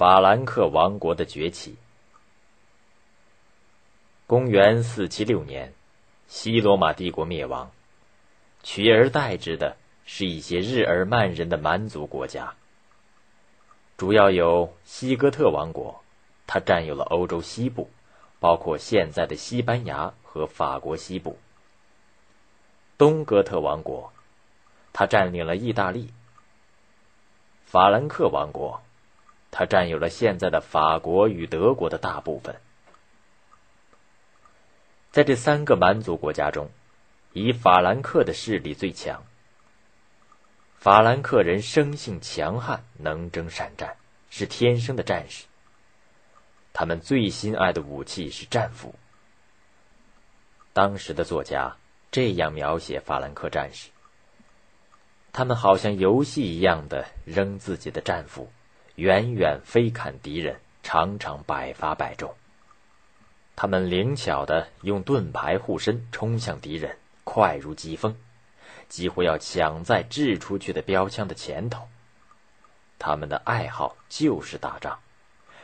法兰克王国的崛起。公元四七六年，西罗马帝国灭亡，取而代之的是一些日耳曼人的蛮族国家，主要有西哥特王国，它占有了欧洲西部，包括现在的西班牙和法国西部；东哥特王国，它占领了意大利；法兰克王国，它占有了现在的法国与德国的大部分。在这三个蛮族国家中，以法兰克的势力最强。法兰克人生性强悍，能征善战，是天生的战士。他们最心爱的武器是战斧。当时的作家这样描写法兰克战士：他们好像游戏一样的扔自己的战斧，远远飞砍敌人，常常百发百中。他们灵巧的用盾牌护身，冲向敌人，快如疾风，几乎要抢在掷出去的标枪的前头。他们的爱好就是打仗，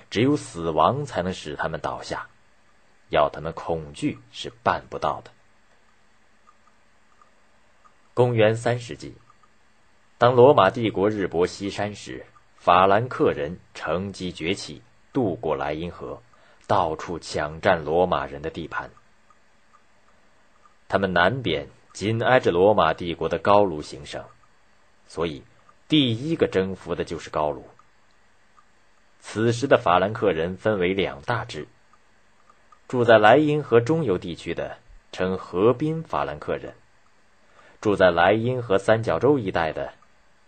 只有死亡才能使他们倒下，要他们恐惧是办不到的。公元三世纪，当罗马帝国日薄西山时，法兰克人乘机崛起，渡过莱茵河。到处抢占罗马人的地盘。他们南边紧挨着罗马帝国的高卢行省，所以第一个征服的就是高卢。此时的法兰克人分为两大支：住在莱茵河中游地区的称河滨法兰克人，住在莱茵河三角洲一带的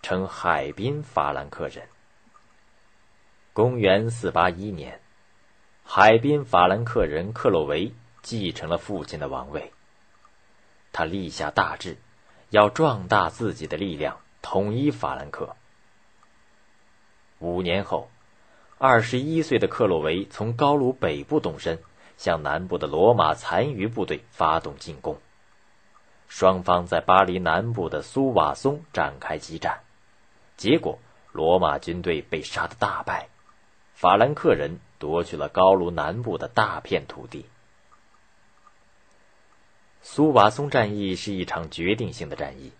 称海滨法兰克人。公元四八一年。海滨法兰克人克洛维继承了父亲的王位。他立下大志，要壮大自己的力量，统一法兰克。五年后，二十一岁的克洛维从高卢北部动身，向南部的罗马残余部队发动进攻。双方在巴黎南部的苏瓦松展开激战，结果罗马军队被杀得大败，法兰克人。夺去了高卢南部的大片土地。苏瓦松战役是一场决定性的战役，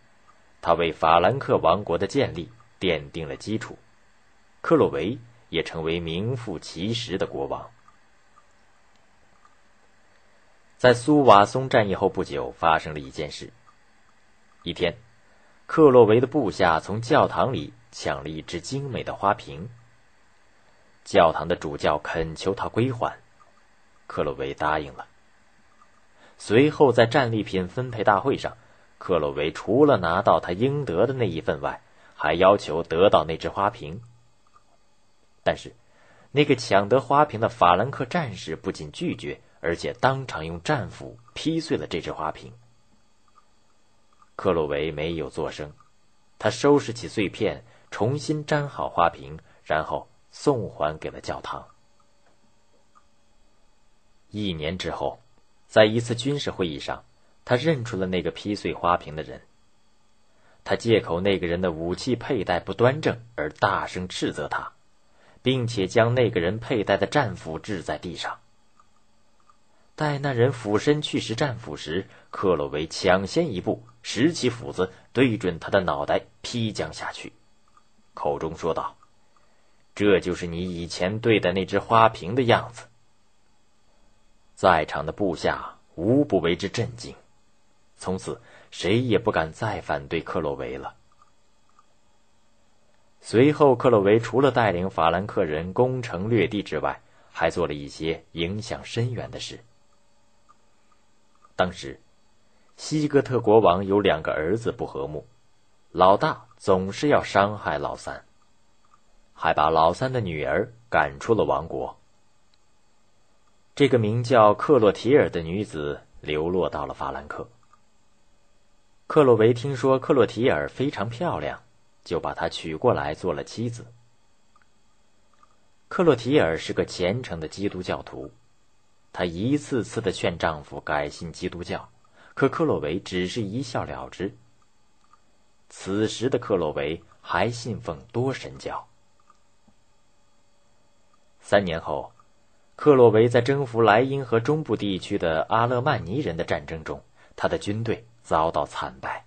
它为法兰克王国的建立奠定了基础。克洛维也成为名副其实的国王。在苏瓦松战役后不久，发生了一件事。一天，克洛维的部下从教堂里抢了一只精美的花瓶。教堂的主教恳求他归还，克洛维答应了。随后，在战利品分配大会上，克洛维除了拿到他应得的那一份外，还要求得到那只花瓶。但是，那个抢得花瓶的法兰克战士不仅拒绝，而且当场用战斧劈碎了这只花瓶。克洛维没有作声，他收拾起碎片，重新粘好花瓶，然后。送还给了教堂。一年之后，在一次军事会议上，他认出了那个劈碎花瓶的人。他借口那个人的武器佩戴不端正而大声斥责他，并且将那个人佩戴的战斧掷在地上。待那人俯身去拾战斧时，克洛维抢先一步，拾起斧子，对准他的脑袋劈将下去，口中说道。这就是你以前对待那只花瓶的样子。在场的部下无不为之震惊，从此谁也不敢再反对克洛维了。随后，克洛维除了带领法兰克人攻城略地之外，还做了一些影响深远的事。当时，西哥特国王有两个儿子不和睦，老大总是要伤害老三。还把老三的女儿赶出了王国。这个名叫克洛提尔的女子流落到了法兰克。克洛维听说克洛提尔非常漂亮，就把她娶过来做了妻子。克洛提尔是个虔诚的基督教徒，她一次次的劝丈夫改信基督教，可克洛维只是一笑了之。此时的克洛维还信奉多神教。三年后，克洛维在征服莱茵河中部地区的阿勒曼尼人的战争中，他的军队遭到惨败。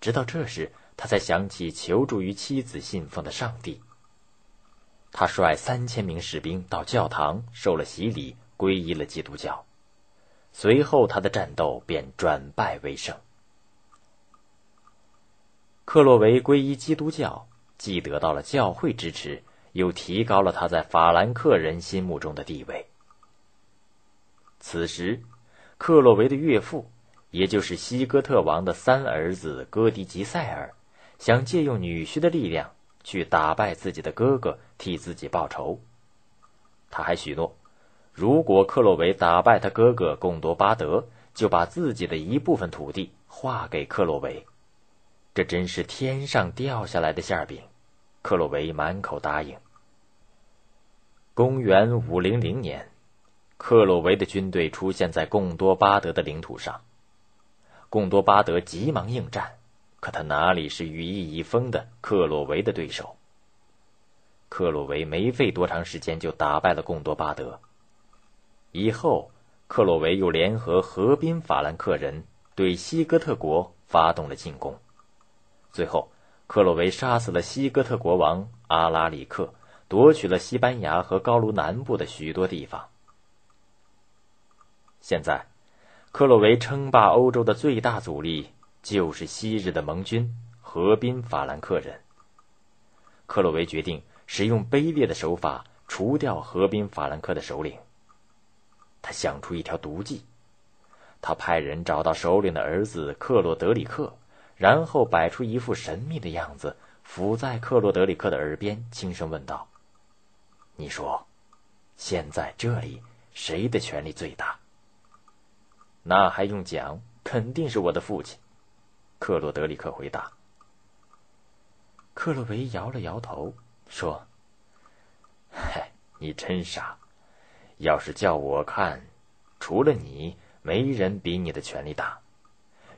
直到这时，他才想起求助于妻子信奉的上帝。他率三千名士兵到教堂受了洗礼，皈依了基督教。随后，他的战斗便转败为胜。克洛维皈依基督教，既得到了教会支持，又提高了他在法兰克人心目中的地位。此时，克洛维的岳父，也就是西哥特王的三儿子哥迪吉塞尔，想借用女婿的力量去打败自己的哥哥，替自己报仇。他还许诺，如果克洛维打败他哥哥贡多巴德，就把自己的一部分土地划给克洛维。这真是天上掉下来的馅饼，克洛维满口答应。公元五零零年，克洛维的军队出现在贡多巴德的领土上，贡多巴德急忙应战，可他哪里是羽翼已丰的克洛维的对手？克洛维没费多长时间就打败了贡多巴德。以后，克洛维又联合河滨法兰克人对西哥特国发动了进攻。最后，克洛维杀死了西哥特国王阿拉里克，夺取了西班牙和高卢南部的许多地方。现在，克洛维称霸欧洲的最大阻力就是昔日的盟军河滨法兰克人。克洛维决定使用卑劣的手法除掉河滨法兰克的首领。他想出一条毒计，他派人找到首领的儿子克洛德里克。然后摆出一副神秘的样子，伏在克洛德里克的耳边，轻声问道：“你说，现在这里谁的权力最大？”“那还用讲？肯定是我的父亲。”克洛德里克回答。克洛维摇了摇头，说：“嗨，你真傻！要是叫我看，除了你，没人比你的权力大。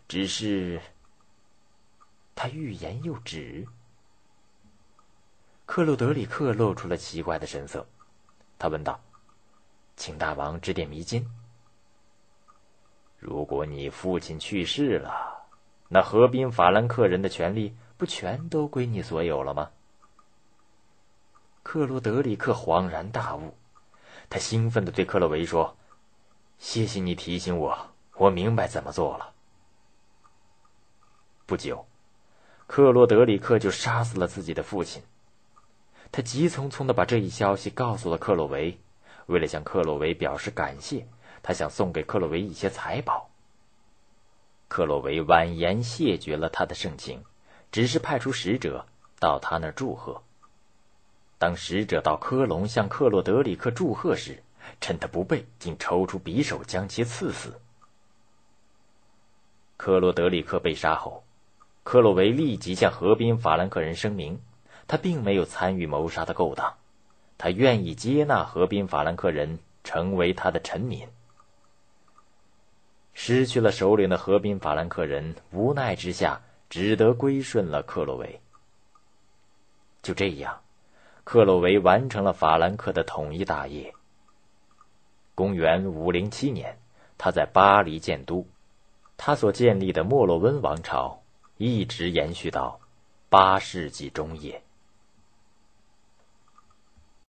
只是……”他欲言又止。克洛德里克露出了奇怪的神色，他问道：“请大王指点迷津。如果你父亲去世了，那河滨法兰克人的权利不全都归你所有了吗？”克洛德里克恍然大悟，他兴奋地对克洛维说：“谢谢你提醒我，我明白怎么做了。”不久。克洛德里克就杀死了自己的父亲。他急匆匆的把这一消息告诉了克洛维。为了向克洛维表示感谢，他想送给克洛维一些财宝。克洛维婉言谢绝了他的盛情，只是派出使者到他那儿祝贺。当使者到科隆向克洛德里克祝贺时，趁他不备，竟抽出匕首将其刺死。克洛德里克被杀后。克洛维立即向河滨法兰克人声明，他并没有参与谋杀的勾当，他愿意接纳河滨法兰克人成为他的臣民。失去了首领的河滨法兰克人无奈之下，只得归顺了克洛维。就这样，克洛维完成了法兰克的统一大业。公元五零七年，他在巴黎建都，他所建立的莫洛温王朝。一直延续到八世纪中叶。